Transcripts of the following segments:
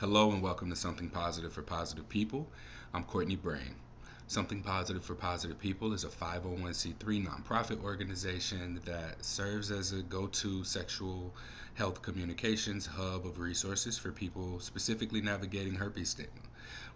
Hello and welcome to Something Positive for Positive People. I'm Courtney Bryan. Something Positive for Positive People is a 501c3 nonprofit organization that serves as a go to sexual health communications hub of resources for people specifically navigating herpes stigma.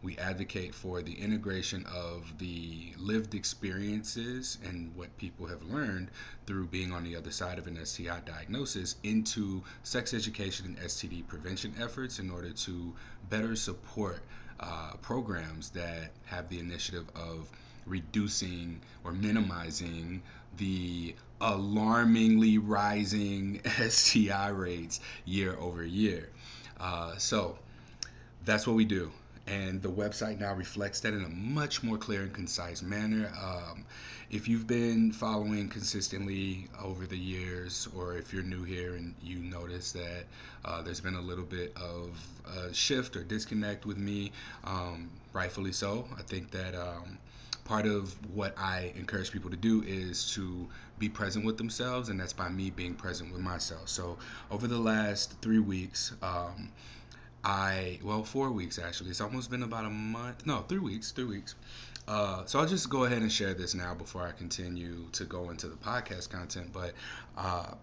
We advocate for the integration of the lived experiences and what people have learned through being on the other side of an STI diagnosis into sex education and STD prevention efforts in order to better support uh, programs that have the initiative of reducing or minimizing the alarmingly rising STI rates year over year. Uh, so that's what we do and the website now reflects that in a much more clear and concise manner. Um, if you've been following consistently over the years, or if you're new here and you notice that uh, there's been a little bit of shift or disconnect with me, um, rightfully so. I think that. Um, part of what I encourage people to do is to be present with themselves, and that's by me being present with myself. So, over the last three weeks, um, I well four weeks actually. It's almost been about a month. No, three weeks. Three weeks. Uh, so I'll just go ahead and share this now before I continue to go into the podcast content. But uh,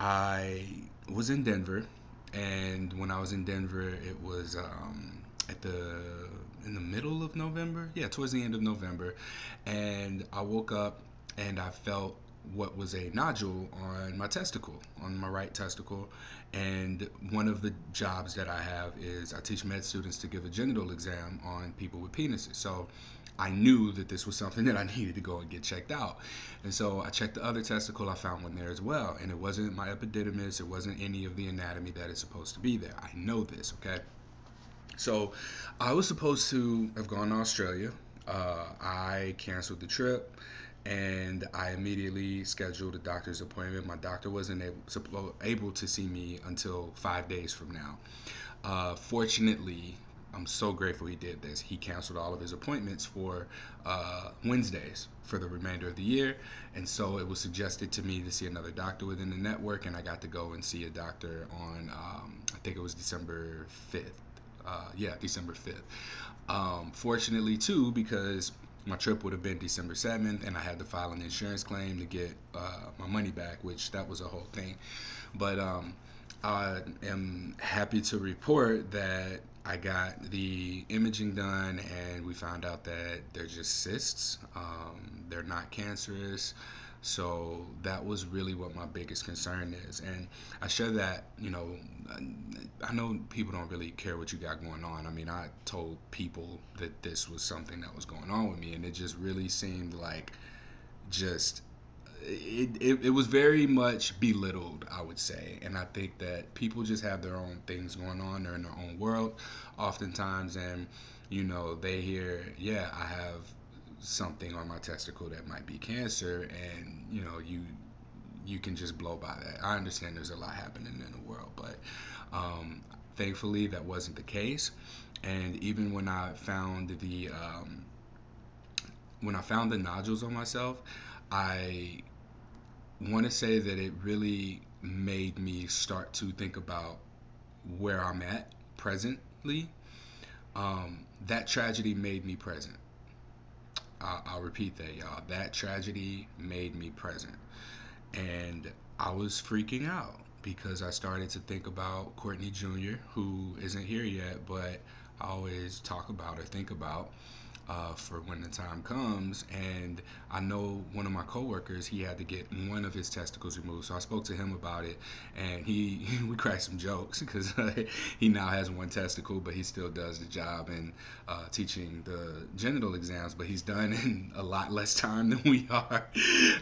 I was in Denver, and when I was in Denver, it was um, at the in the middle of November. Yeah, towards the end of November, and I woke up and I felt what was a nodule on my testicle, on my right testicle. And one of the jobs that I have is I teach med students to give a genital exam on people with penises. So I knew that this was something that I needed to go and get checked out. And so I checked the other testicle, I found one there as well. And it wasn't my epididymis, it wasn't any of the anatomy that is supposed to be there. I know this, okay? So I was supposed to have gone to Australia. Uh, I canceled the trip and I immediately scheduled a doctor's appointment. My doctor wasn't able, able to see me until five days from now. Uh, fortunately, I'm so grateful he did this. He canceled all of his appointments for uh, Wednesdays for the remainder of the year. And so it was suggested to me to see another doctor within the network, and I got to go and see a doctor on, um, I think it was December 5th. Uh, yeah, December 5th. Um, fortunately, too, because my trip would have been December 7th, and I had to file an insurance claim to get uh, my money back, which that was a whole thing. But um, I am happy to report that I got the imaging done, and we found out that they're just cysts. Um, they're not cancerous. So that was really what my biggest concern is. And I share that, you know, I know people don't really care what you got going on. I mean, I told people that this was something that was going on with me, and it just really seemed like just. It, it, it was very much belittled, I would say. And I think that people just have their own things going on. They're in their own world oftentimes. And, you know, they hear, yeah, I have something on my testicle that might be cancer and you know you you can just blow by that. I understand there's a lot happening in the world but um, thankfully that wasn't the case. And even when i found the um, when i found the nodules on myself i want to say that it really made me start to think about where i'm at presently. Um, that tragedy made me present I'll, I'll repeat that, y'all. That tragedy made me present. And I was freaking out because I started to think about Courtney Jr., who isn't here yet, but I always talk about or think about uh, for when the time comes. And I know one of my coworkers, he had to get one of his testicles removed. So I spoke to him about it, and he we cracked some jokes because he now has one testicle, but he still does the job in uh, teaching the genital exams. But he's done in a lot less time than we are.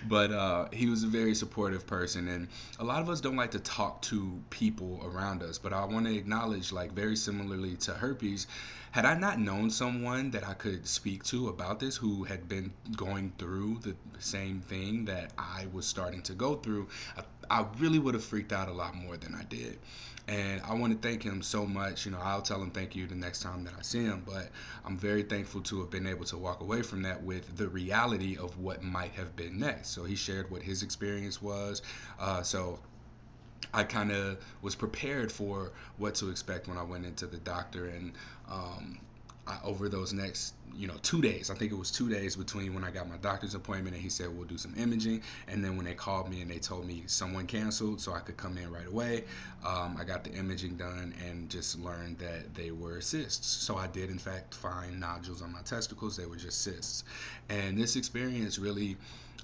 but uh, he was a very supportive person, and a lot of us don't like to talk to people around us. But I want to acknowledge, like very similarly to herpes had I not known someone that I could speak to about this who had been going through the same thing that I was starting to go through, I, I really would have freaked out a lot more than I did. And I want to thank him so much. You know, I'll tell him thank you the next time that I see him, but I'm very thankful to have been able to walk away from that with the reality of what might have been next. So he shared what his experience was. Uh, so I kind of was prepared for what to expect when I went into the doctor, and um, I, over those next, you know, two days, I think it was two days between when I got my doctor's appointment and he said we'll do some imaging, and then when they called me and they told me someone canceled, so I could come in right away. Um, I got the imaging done and just learned that they were cysts. So I did in fact find nodules on my testicles. They were just cysts, and this experience really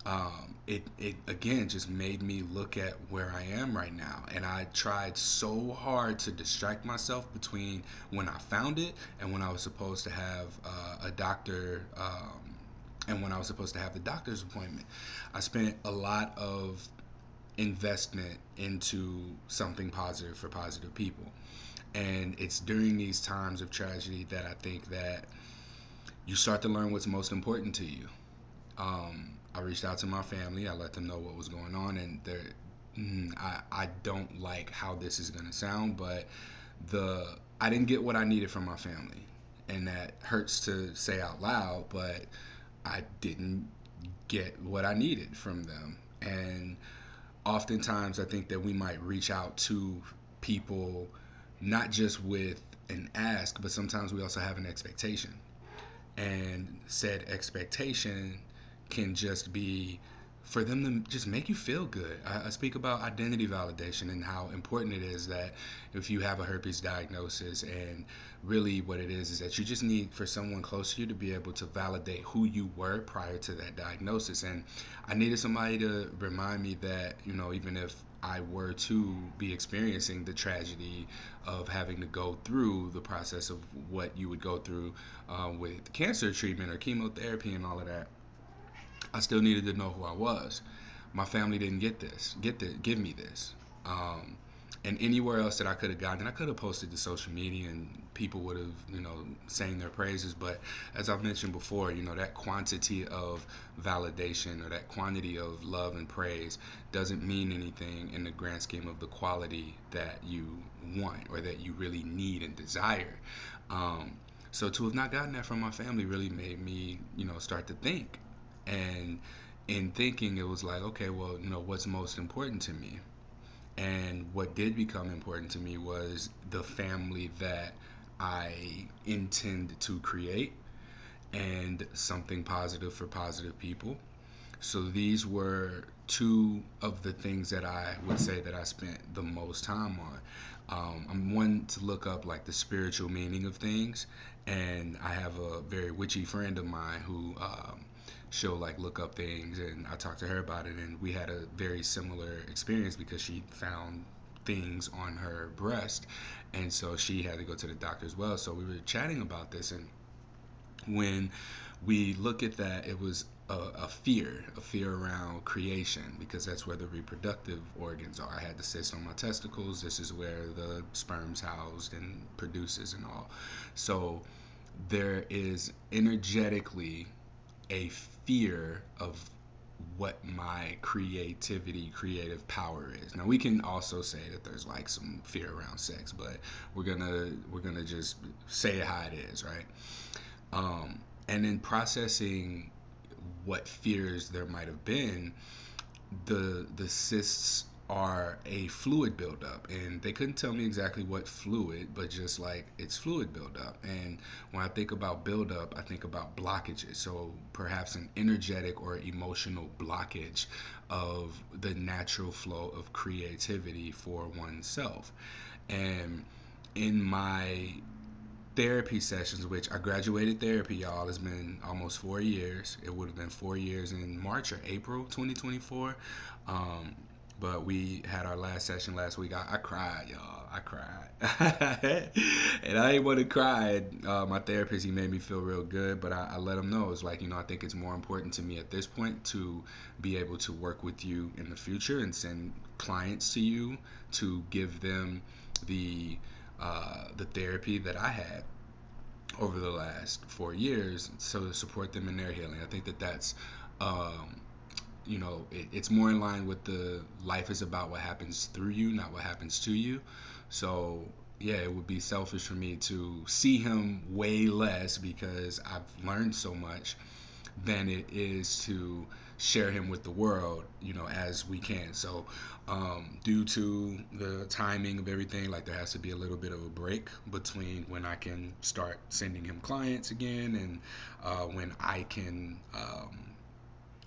um, it, it again just made me look at where I am right now. And I tried so hard to distract myself between when I found it and when I was supposed to have uh, a doctor. Um, and when I was supposed to have the doctor's appointment, I spent a lot of investment into something positive for positive people. And it's during these times of tragedy that I think that you start to learn what's most important to you. Um, I reached out to my family. I let them know what was going on, and they're, mm, I I don't like how this is gonna sound, but the I didn't get what I needed from my family, and that hurts to say out loud, but I didn't get what I needed from them, and oftentimes I think that we might reach out to people not just with an ask, but sometimes we also have an expectation and said expectation can just be for them to just make you feel good. I, I, speak about identity validation and how important it is that if you have a herpes diagnosis, and really what it is is that you just need for someone close to you to be able to validate who you were prior to that diagnosis. And I needed somebody to remind me that, you know, even if I were to be experiencing the tragedy of having to go through the process of what you would go through uh, with cancer treatment or chemotherapy and all of that, I still needed to know who I was. My family didn't get this, get the, give me this. Um, and anywhere else that I could have gotten, I could have posted to social media and people would have, you know, sang their praises. But as I've mentioned before, you know, that quantity of validation or that quantity of love and praise doesn't mean anything in the grand scheme of the quality that you want or that you really need and desire. Um, so to have not gotten that from my family really made me, you know, start to think and in thinking, it was like, okay, well, you know, what's most important to me? And what did become important to me was the family that I intend to create and something positive for positive people. So these were two of the things that I would say that I spent the most time on. Um, I'm one to look up like the spiritual meaning of things, and I have a very witchy friend of mine who um, she'll like look up things and I talked to her about it and we had a very similar experience because she found things on her breast and so she had to go to the doctor as well. So we were chatting about this and when we look at that it was a, a, fear a fear around creation because that's where the reproductive organs are. I had the cyst on my testicles. This is where the sperm's housed and produces and all. So there is energetically a fear of what my creativity, creative power is. Now we can also say that there's like some fear around sex, but we're gonna we're gonna just say it how it is, right? Um, and in processing what fears there might have been, the the cysts are a fluid buildup and they couldn't tell me exactly what fluid but just like it's fluid buildup and when i think about buildup i think about blockages so perhaps an energetic or emotional blockage of the natural flow of creativity for oneself and in my therapy sessions, which I graduated therapy, y'all. It's been almost four years. It would have been four years in March or April 2024. Um, but we had our last session last week. I, I cried, y'all. I cried, and I ain't want to cry. Uh, my therapist he made me feel real good, but I, I let him know it's like you know I think it's more important to me at this point to be able to work with you in the future and send clients to you to give them the uh, the therapy that I had over the last four years so to support them in their healing. I think that that's, um, you know, it, it's more in line with the life is about what happens through you, not what happens to you. So, yeah, it would be selfish for me to see him way less because I've learned so much than it is to share him with the world, you know, as we can. So, um, due to the timing of everything, like there has to be a little bit of a break between when I can start sending him clients again and uh, when I can, um,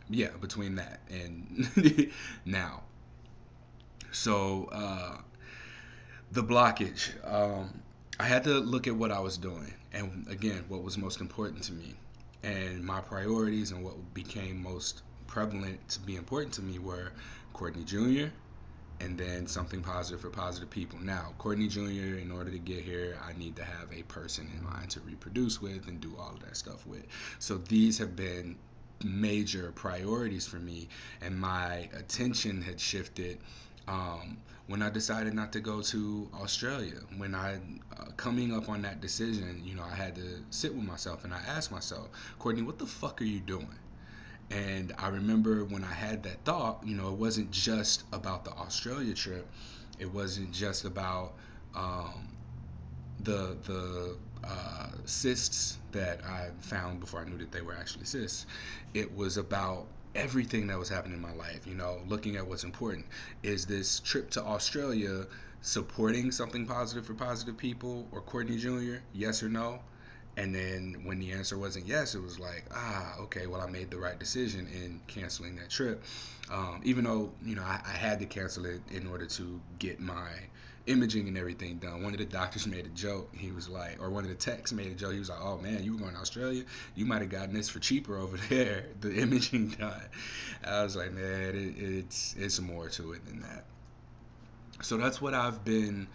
yeah, between that and now. So, uh, the blockage. Um, I had to look at what I was doing and again, what was most important to me. And my priorities and what became most prevalent to be important to me were Courtney Jr. and then something positive for positive people. Now, Courtney Jr., in order to get here, I need to have a person in mind to reproduce with and do all of that stuff with. So these have been major priorities for me, and my attention had shifted um, when I decided not to go to Australia. When I uh, coming up on that decision, you know, I had to sit with myself and I asked myself, Courtney, what the fuck are you doing? And I remember when I had that thought, you know, it wasn't just about the Australia trip. It wasn't just about um, the the uh, cysts that I found before I knew that they were actually cysts. It was about everything that was happening in my life. You know, looking at what's important. Is this trip to Australia supporting something positive for positive people or Courtney Jr.? Yes or no? And then when the answer wasn't yes, it was like, ah, okay, well, I made the right decision in canceling that trip. Um, even though, you know, I, I, had to cancel it in order to get my imaging and everything done. One of the doctors made a joke. He was like, or one of the techs made a joke. He was like, oh man, you were going to Australia? You might have gotten this for cheaper over there, the imaging done. I was like, man, it, it's, it's more to it than that. So that's what I've been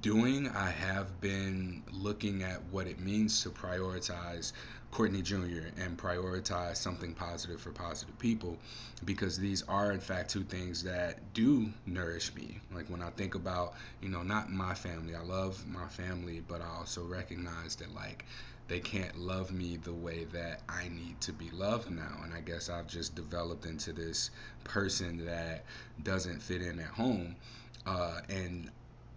doing, I have been looking at what it means to prioritize Courtney Jr. and prioritize something positive for positive people because these are, in fact, two things that do nourish me. Like when I think about, you know, not my family, I love my family, but I also recognize that, like, they can't love me the way that I need to be loved now. And I guess I've just developed into this person that doesn't fit in at home. Uh, and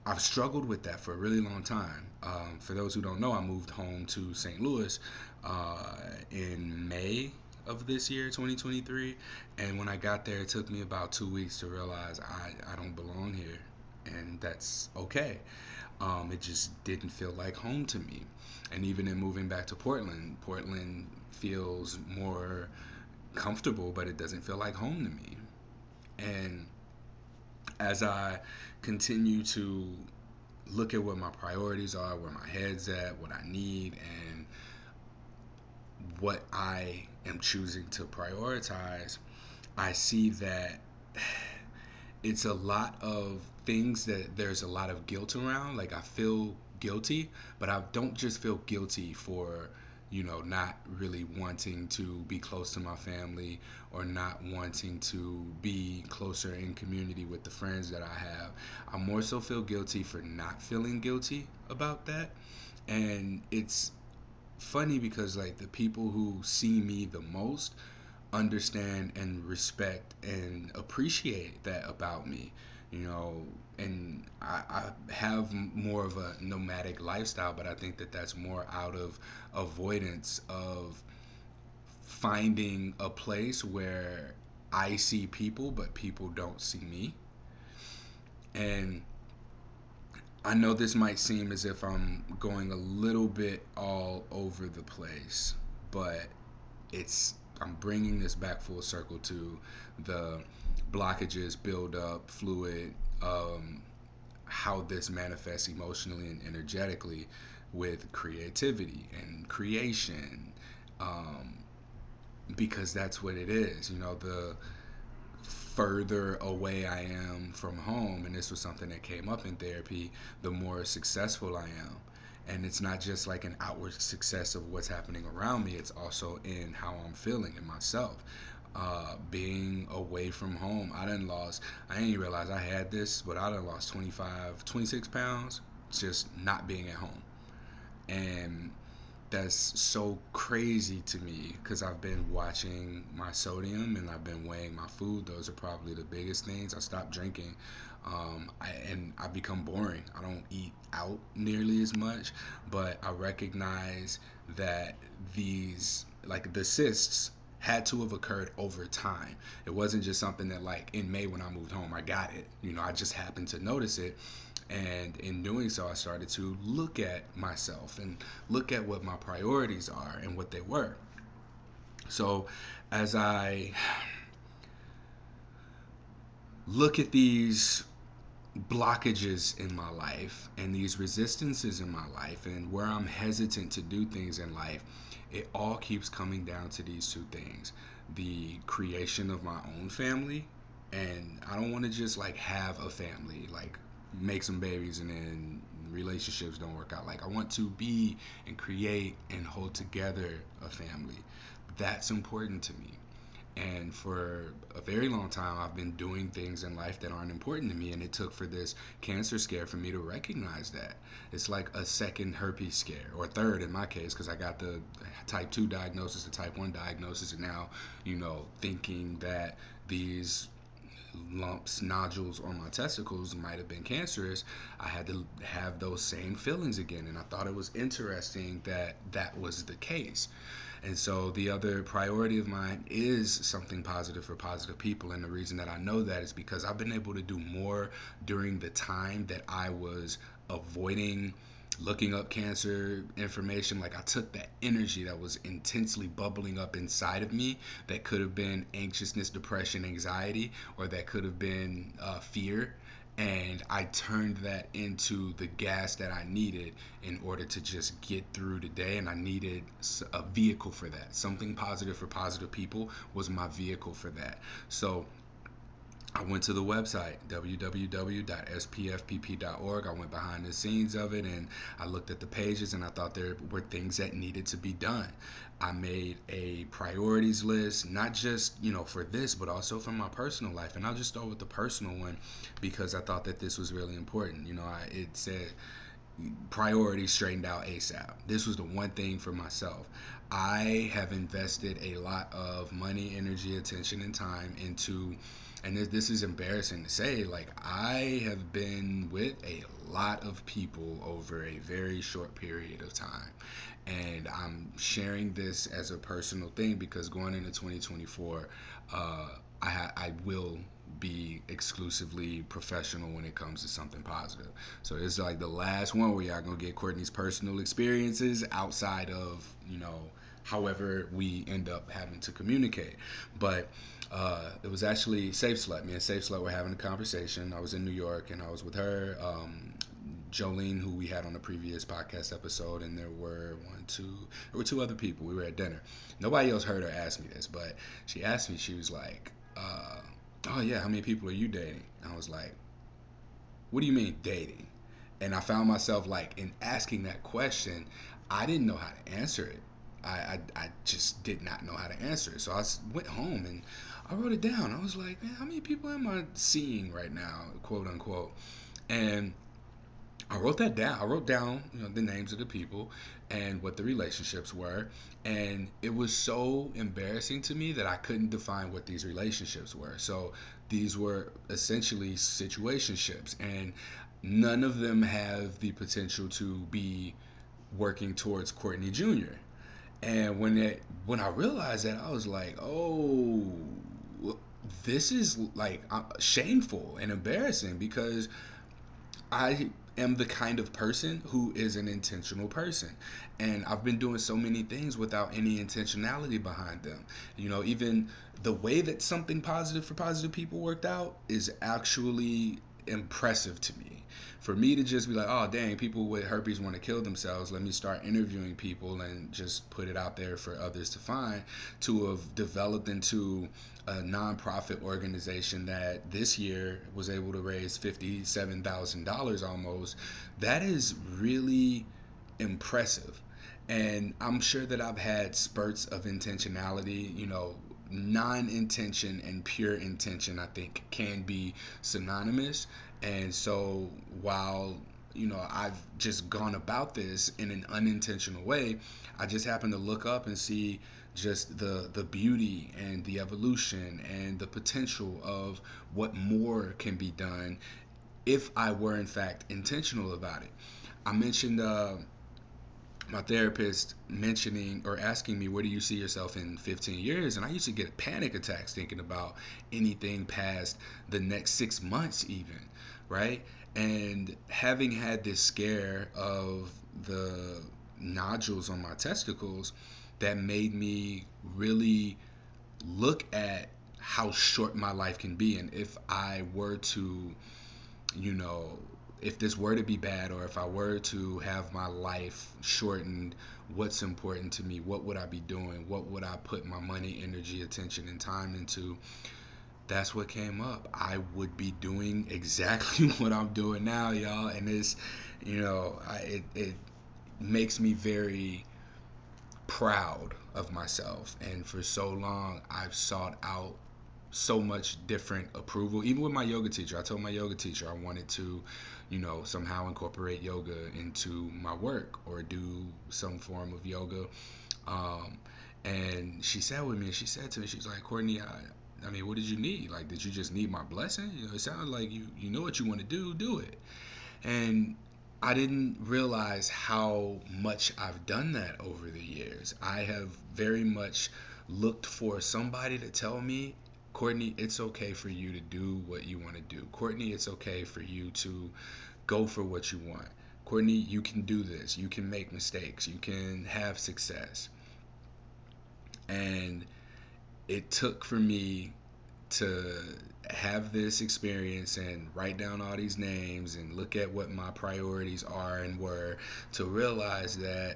I've struggled with that for a really long time. Um, for those who don't know, I moved home to St. Louis uh, in May of this year, 2023. And when I got there, it took me about two weeks to realize I, I don't belong here. And that's okay. Um, it just didn't feel like home to me. And even in moving back to Portland, Portland feels more comfortable, but it doesn't feel like home to me. And as I continue to look at what my priorities are, where my head's at, what I need, and what I am choosing to prioritize, I see that it's a lot of things that there's a lot of guilt around. Like I feel guilty, but I don't just feel guilty for you know, not really wanting to be close to my family or not wanting to be closer in community with the friends that I have. I more so feel guilty for not feeling guilty about that. And it's funny because, like, the people who see me the most understand and respect and appreciate that about me you know? And I, I, have more of a nomadic lifestyle but i think that that's more out of avoidance of finding a place where i see people but people don't see me. And i know this might seem as if i'm going a little bit all over the place but it's I'm bringing this back full circle to the blockages, build up, fluid, um, how this manifests emotionally and energetically with creativity and creation, um, because that's what it is. You know, the further away I am from home, and this was something that came up in therapy, the more successful I am. And it's not just like an outward success of what's happening around me it's also in how i'm feeling in myself. Uh, being away from home i didn't lost i didn't realize i had this but i done lost 25 26 pounds just not being at home. And that's so crazy to me because I've been watching my sodium and I've been weighing my food. Those are probably the biggest things. I stopped drinking um, I, and I become boring. I don't eat out nearly as much, but I recognize that these, like the cysts, had to have occurred over time. It wasn't just something that like in May when I moved home, I got it. You know, I just happened to notice it. And in doing so, I started to look at myself and look at what my priorities are and what they were. So, as I look at these blockages in my life and these resistances in my life and where I'm hesitant to do things in life, it all keeps coming down to these two things the creation of my own family. And I don't want to just like have a family, like make some babies and then relationships don't work out. Like I want to be and create and hold together a family. That's important to me. And for a very long time, I've been doing things in life that aren't important to me. And it took for this cancer scare for me to recognize that. It's like a second herpes scare, or third in my case, because I got the type 2 diagnosis, the type 1 diagnosis, and now, you know, thinking that these lumps, nodules on my testicles might have been cancerous, I had to have those same feelings again. And I thought it was interesting that that was the case. And so the other priority of mine is something positive for positive people. And the reason that I know that is because I've been able to do more during the time that I was avoiding looking up cancer information. Like I took that energy that was intensely bubbling up inside of me that could have been anxiousness, depression, anxiety, or that could have been uh, fear and I turned that into the gas that I needed in order to just get through the day. And I needed a vehicle for that. Something positive for positive people was my vehicle for that. So I went to the website www.spfpp.org. I went behind the scenes of it and I looked at the pages and I thought there were things that needed to be done. I made a priorities list, not just, you know, for this, but also for my personal life. And I'll just start with the personal one because I thought that this was really important. You know, I, it said priorities straightened out ASAP. This was the one thing for myself. I have invested a lot of money, energy, attention, and time into and this is embarrassing to say, like I have been with a lot of people over a very short period of time. And I'm sharing this as a personal thing because going into 2024, uh, I, ha- I will be exclusively professional when it comes to something positive. So it's like the last one where y'all gonna get Courtney's personal experiences outside of, you know, however we end up having to communicate. But uh, it was actually Safe Slut. Me and Safe Slut were having a conversation. I was in New York and I was with her, um, Jolene, who we had on the previous podcast episode, and there were one, two, there were two other people. We were at dinner. Nobody else heard her ask me this, but she asked me. She was like, uh, "Oh yeah, how many people are you dating?" I was like, "What do you mean dating?" And I found myself like in asking that question, I didn't know how to answer it. I, I, I just did not know how to answer it. So I went home and I wrote it down. I was like, man, how many people am I seeing right now, quote unquote? And I wrote that down. I wrote down you know, the names of the people and what the relationships were. And it was so embarrassing to me that I couldn't define what these relationships were. So these were essentially situationships. And none of them have the potential to be working towards Courtney Jr. And when it when I realized that, I was like, oh, this is like uh, shameful and embarrassing because I am the kind of person who is an intentional person. And I've been doing so many things without any intentionality behind them. You know, even the way that something positive for positive people worked out is actually impressive to me for me to just be like, oh dang, people with herpes want to kill themselves. Let me start interviewing people and just put it out there for others to find. To have developed into a nonprofit organization that this year was able to raise fifty-seven thousand dollars almost. That is really impressive. And I'm sure that I've had spurts of intentionality, you know, non intention and pure intention, I think, can be synonymous. And so while you know I've just gone about this in an unintentional way, I just happen to look up and see just the the beauty and the evolution and the potential of what more can be done if I were in fact intentional about it. I mentioned uh, my therapist mentioning or asking me where do you see yourself in 15 years? And i used to get panic attacks thinking about anything past the next six months even right? And having had this scare of the nodules on my testicles that made me really look at how short my life can be. And if i were to you know if this were to be bad or if I were to have my life shortened, what's important to me? What would I be doing? What would I put my money, energy, attention, and time into? That's what came up. I would be doing exactly what I'm doing now, y'all. And it's, you know, I, it, it makes me very proud of myself. And for so long, I've sought out so much different approval. Even with my yoga teacher, I told my yoga teacher I wanted to, you know, somehow incorporate yoga into my work or do some form of yoga. Um, and she sat with me and she said to me, she was like, Courtney, I, I mean, what did you need? Like, did you just need my blessing? You know, it sounded like you, you know what you want to do, do it. And I didn't realize how much I've done that over the years. I have very much looked for somebody to tell me Courtney, it's okay for you to do what you want to do. Courtney, it's okay for you to go for what you want. Courtney, you can do this. You can make mistakes. You can have success. And it took for me to have this experience and write down all these names and look at what my priorities are and were to realize that,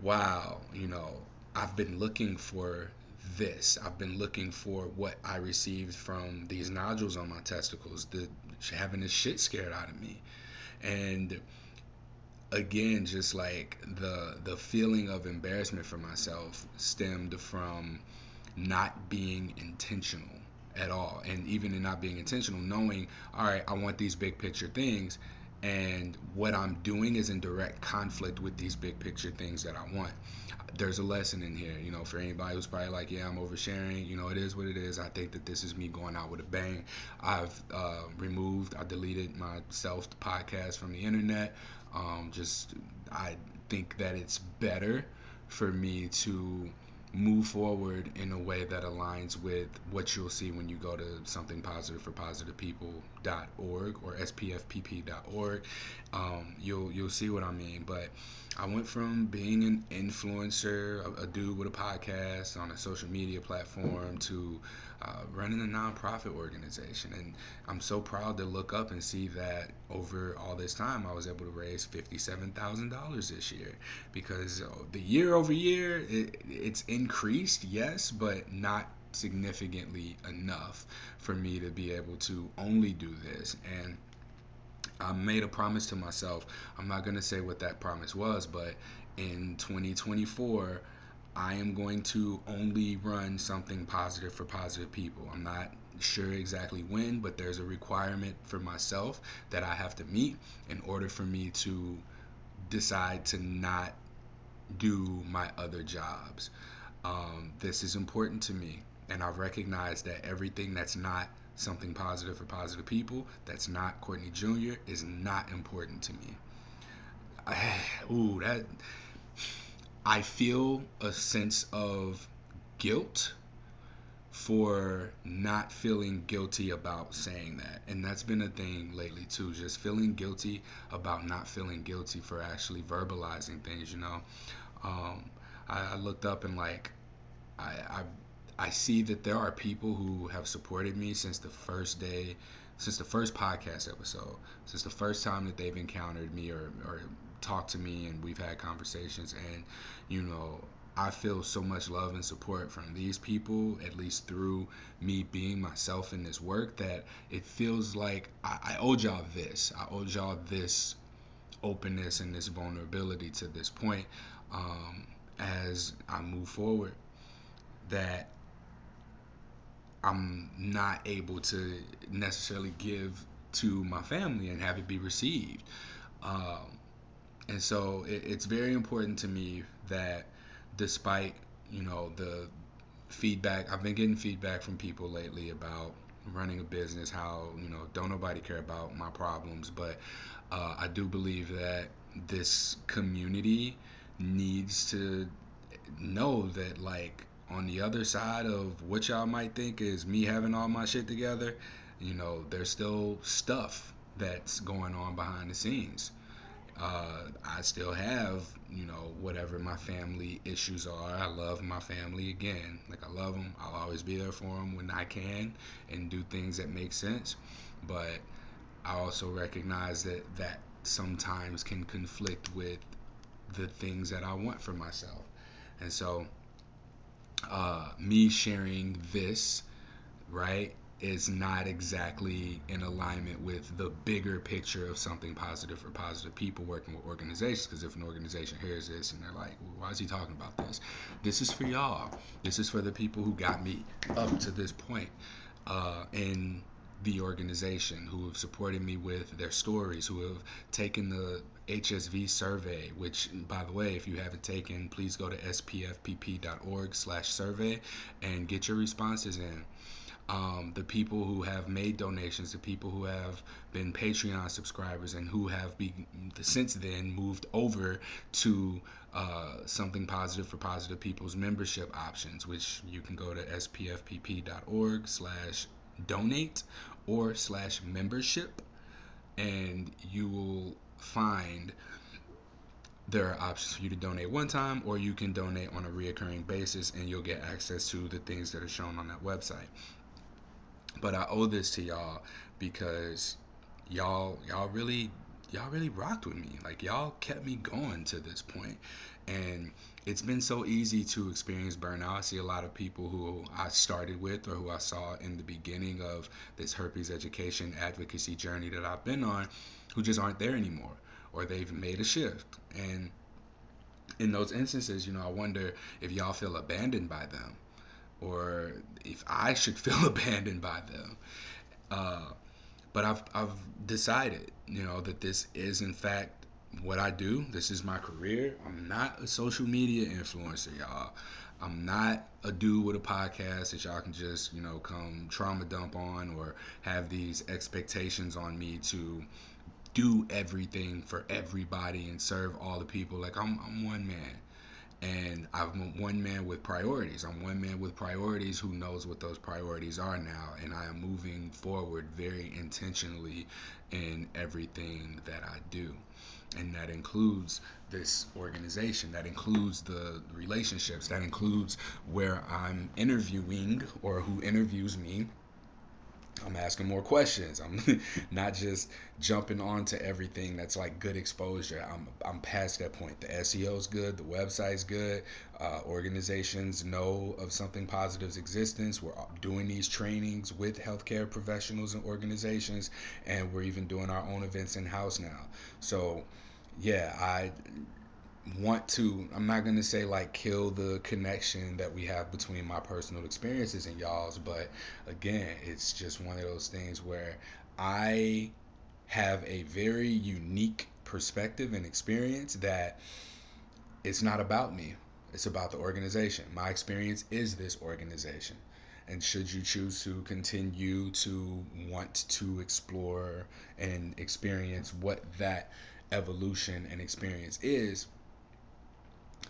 wow, you know, I've been looking for this. I've been looking for what I received from these nodules on my testicles, the having the shit scared out of me. And again, just like the the feeling of embarrassment for myself stemmed from not being intentional at all. And even in not being intentional, knowing, all right, I want these big picture things and what I'm doing is in direct conflict with these big picture things that I want there's a lesson in here, you know, for anybody who's probably like, yeah, I'm oversharing. You know, it is what it is. I think that this is me going out with a bang. I've uh, removed, I deleted myself the podcast from the internet. Um, just, I think that it's better for me to move forward in a way that aligns with what you'll see when you go to something positive for positive people.org or spfpp.org um, you'll you'll see what i mean but i went from being an influencer a, a dude with a podcast on a social media platform to uh, running a nonprofit organization. And I'm so proud to look up and see that over all this time, I was able to raise $57,000 this year because uh, the year over year, it, it's increased, yes, but not significantly enough for me to be able to only do this. And I made a promise to myself. I'm not going to say what that promise was, but in 2024, I am going to only run something positive for positive people. I'm not sure exactly when, but there's a requirement for myself that I have to meet in order for me to decide to not do my other jobs. Um, this is important to me, and I've recognized that everything that's not something positive for positive people, that's not Courtney Jr., is not important to me. I, ooh, that I feel a sense of guilt for not feeling guilty about saying that. And that's been a thing lately too, just feeling guilty about not feeling guilty for actually verbalizing things, you know. Um, I, I, looked up and like I, I I see that there are people who have supported me since the first day, since the first podcast episode, since the first time that they've encountered me or, or talked to me and we've had conversations. And, you know, I feel so much love and support from these people, at least through me being myself in this work, that it feels like I, I owe y'all this. I owe y'all this openness and this vulnerability to this point um, as I move forward. That I'm not able to necessarily give to my family and have it be received. Um, and so it, it's very important to me that despite you know the feedback i've been getting feedback from people lately about running a business how you know don't nobody care about my problems but uh, i do believe that this community needs to know that like on the other side of what y'all might think is me having all my shit together, you know, there's still stuff that's going on behind the scenes. Uh, I still have, you know, whatever my family issues are. I love my family again. Like, I love them. I'll always be there for them when I can and do things that make sense. But I also recognize that that sometimes can conflict with the things that I want for myself. And so, uh, me sharing this, right, is not exactly in alignment with the bigger picture of something positive for positive people working with organizations. Because if an organization hears this and they're like, well, why is he talking about this? This is for y'all. This is for the people who got me up to this point. Uh, and the organization who have supported me with their stories, who have taken the HSV survey, which, by the way, if you haven't taken, please go to spfpp.org slash survey and get your responses in. Um, the people who have made donations, the people who have been Patreon subscribers, and who have be, since then moved over to uh, something positive for positive people's membership options, which you can go to spfpp.org slash donate or slash membership and you will find there are options for you to donate one time or you can donate on a reoccurring basis and you'll get access to the things that are shown on that website. But i owe this to y'all because y'all y'all really y'all really rocked with me. Like y'all kept me going to this point and it's been so easy to experience burnout. I see a lot of people who I started with or who I saw in the beginning of this herpes education advocacy journey that I've been on who just aren't there anymore or they've made a shift. And in those instances, you know, I wonder if y'all feel abandoned by them or if I should feel abandoned by them. Uh, but I've, I've decided, you know, that this is in fact what I do. This is my career. I'm not a social media influencer, y'all. I'm not a dude with a podcast that y'all can just, you know, come trauma dump on or have these expectations on me to do everything for everybody and serve all the people. Like I'm, I'm one man and I'm one man with priorities. I'm one man with priorities who knows what those priorities are now, and I am moving forward very intentionally in everything that I do. And that includes this organization, that includes the relationships, that includes where I'm interviewing or who interviews me I'm asking more questions. I'm not just jumping onto everything that's like good exposure. I'm I'm past that point. The SEO is good. The website's good. Uh, organizations know of something positive's existence. We're doing these trainings with healthcare professionals and organizations, and we're even doing our own events in house now. So, yeah, I want to i'm not going to say like kill the connection that we have between my personal experiences and y'all's but again it's just one of those things where i have a very unique perspective and experience that it's not about me. It's about the organization. My experience is this organization. And should you choose to continue to want to explore and experience what that evolution and experience is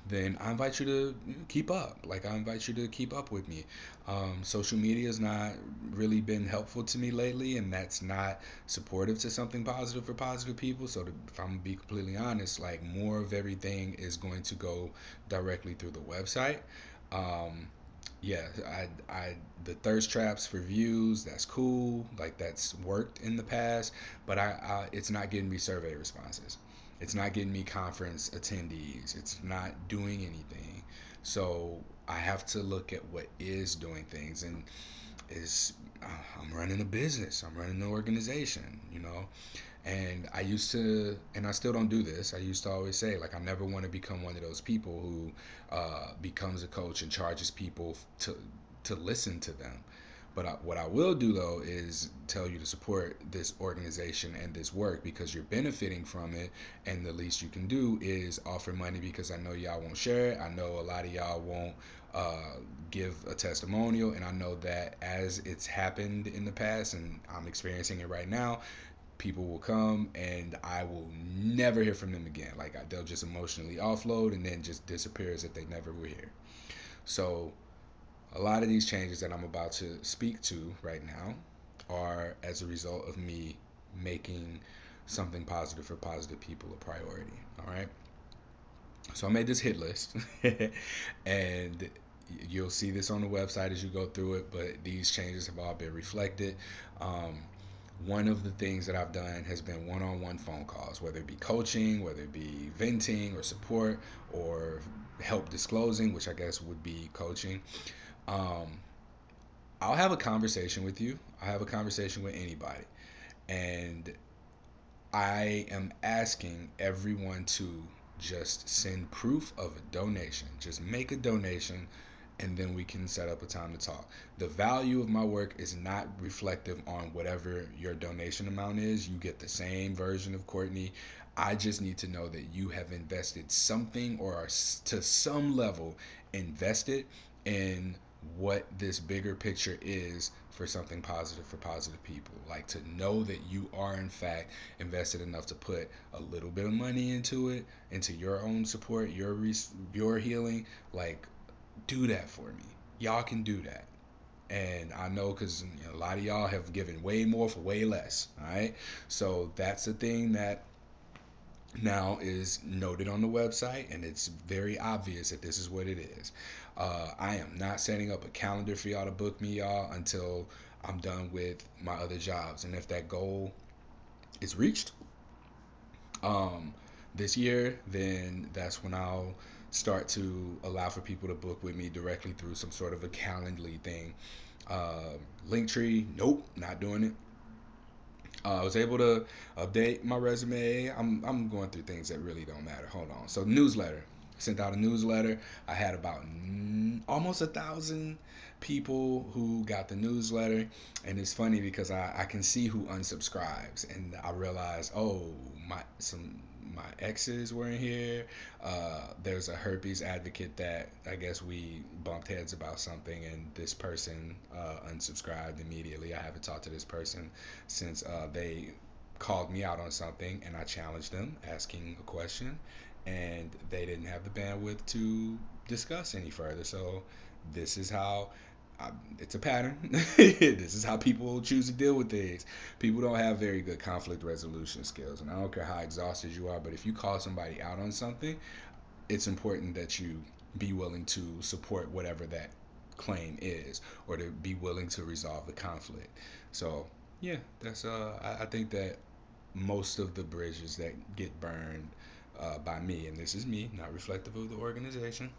then I invite you to keep up. Like I invite you to keep up with me. Um, social media has not really been helpful to me lately, and that's not supportive to something positive for positive people. So to, if I'm gonna be completely honest, like more of everything is going to go directly through the website. Um, yeah, I, I, the thirst traps for views, that's cool. Like that's worked in the past, but I, I it's not getting me survey responses. It's not getting me conference attendees. It's not doing anything. So I have to look at what is doing things and is uh, I'm running a business. I'm running an organization, you know. And I used to, and I still don't do this. I used to always say, like, I never want to become one of those people who uh, becomes a coach and charges people to to listen to them. But I, what I will do though is tell you to support this organization and this work because you're benefiting from it, and the least you can do is offer money because I know y'all won't share it. I know a lot of y'all won't uh, give a testimonial, and I know that as it's happened in the past, and I'm experiencing it right now, people will come and I will never hear from them again. Like they'll just emotionally offload and then just disappear as if they never were here. So a lot of these changes that I'm about to speak to right now are as a result of me making something positive for positive people a priority. All right. So I made this hit list, and you'll see this on the website as you go through it. But these changes have all been reflected. Um, one of the things that I've done has been one on one phone calls, whether it be coaching, whether it be venting or support or help disclosing, which I guess would be coaching. Um, I'll have a conversation with you. I have a conversation with anybody. And I am asking everyone to just send proof of a donation. Just make a donation and then we can set up a time to talk. The value of my work is not reflective on whatever your donation amount is. You get the same version of Courtney. I just need to know that you have invested something or are to some level invested in what this bigger picture is for something positive for positive people. Like to know that you are in fact invested enough to put a little bit of money into it, into your own support, your your healing. Like, do that for me. Y'all can do that. And I know because you know, a lot of y'all have given way more for way less. All right. So that's the thing that now is noted on the website, and it's very obvious that this is what it is. Uh, I am not setting up a calendar for y'all to book me, y'all, until I'm done with my other jobs. And if that goal is reached um, this year, then that's when I'll start to allow for people to book with me directly through some sort of a Calendly thing. Uh, Linktree, nope, not doing it. Uh, I was able to update my resume. I'm, I'm going through things that really don't matter. Hold on. So, newsletter. Sent out a newsletter. I had about almost a thousand people who got the newsletter. And it's funny because I, I can see who unsubscribes. And I realize, oh, my some my exes were in here. Uh, there's a herpes advocate that I guess we bumped heads about something, and this person uh, unsubscribed immediately. I haven't talked to this person since uh, they called me out on something, and I challenged them, asking a question, and they didn't have the bandwidth to discuss any further. So this is how it's a pattern. this is how people choose to deal with things. People don't have very good conflict resolution skills, and I don't care how exhausted you are, but if you call somebody out on something, it's important that you be willing to support whatever that claim is, or to be willing to resolve the conflict. So yeah, that's uh, I, I think that most of the bridges that get burned uh, by me, and this is me, not reflective of the organization,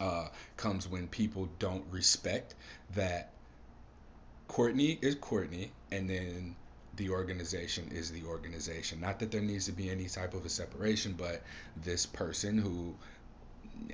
uh, comes when people don't respect that Courtney is Courtney, and then the organization is the organization. Not that there needs to be any type of a separation, but this person who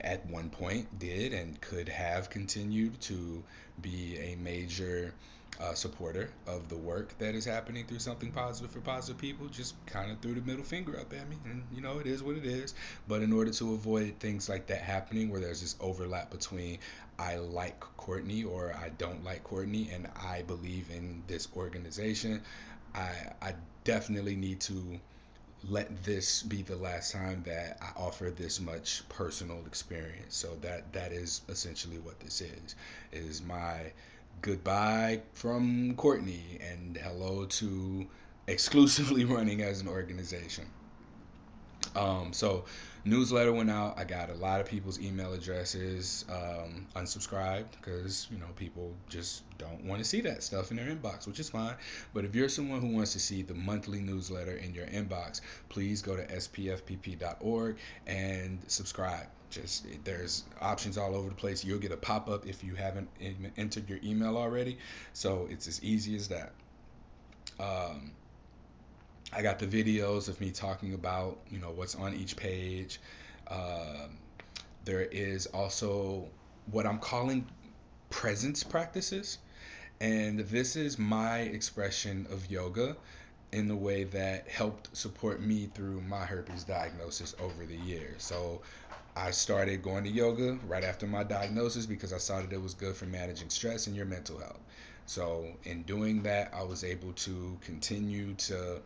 at one point did and could have continued to be a major uh, supporter of the work that is happening through something positive for positive people just kind of threw the middle finger up at me and you know it is what it is but in order to avoid things like that happening where there's this overlap between i like courtney or i don't like courtney and i believe in this organization i i definitely need to let this be the last time that I offer this much personal experience. So that that is essentially what this is. Is my goodbye from Courtney and hello to exclusively running as an organization. Um, so newsletter went out. I got a lot of people's email addresses um, unsubscribed because you know people just don't want to see that stuff in their inbox, which is fine. But if you're someone who wants to see the monthly newsletter in your inbox, please go to spfpp.org and subscribe. Just there's options all over the place. You'll get a pop up if you haven't entered your email already. So it's as easy as that. Um, I got the videos of me talking about you know what's on each page. Um, there is also what I'm calling presence practices, and this is my expression of yoga in the way that helped support me through my herpes diagnosis over the years. So I started going to yoga right after my diagnosis because I saw that it was good for managing stress and your mental health. So, in doing that, I was able to continue to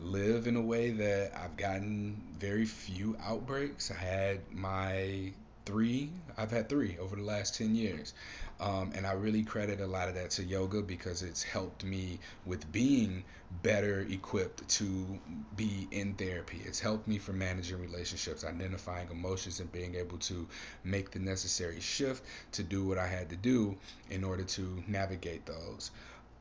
live in a way that I've gotten very few outbreaks. I had my three, I've had three over the last 10 years. Um, and I really credit a lot of that to yoga because it's helped me with being better equipped to be in therapy. It's helped me for managing relationships, identifying emotions, and being able to make the necessary shift to do what I had to do in order to navigate those.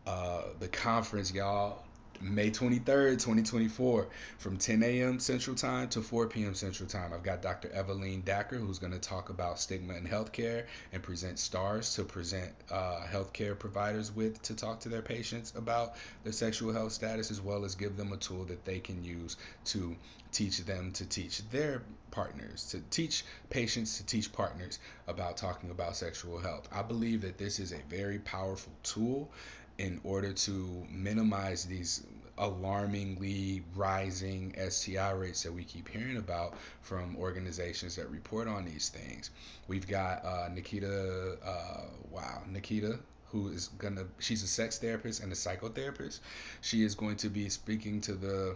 Uh, the conference, y'all, May 23rd, 2024, from 10 a.m. Central Time to 4 p.m. Central Time. I've got Dr. Eveline Dacker, who's going to talk about stigma in healthcare and present stars to present uh, healthcare providers with to talk to their patients about their sexual health status, as well as give them a tool that they can use to teach them to teach their partners, to teach patients to teach partners about talking about sexual health. I believe that this is a very powerful tool in order to minimize these alarmingly rising STI rates that we keep hearing about from organizations that report on these things. We've got uh, Nikita, uh, wow, Nikita, who is gonna, she's a sex therapist and a psychotherapist. She is going to be speaking to the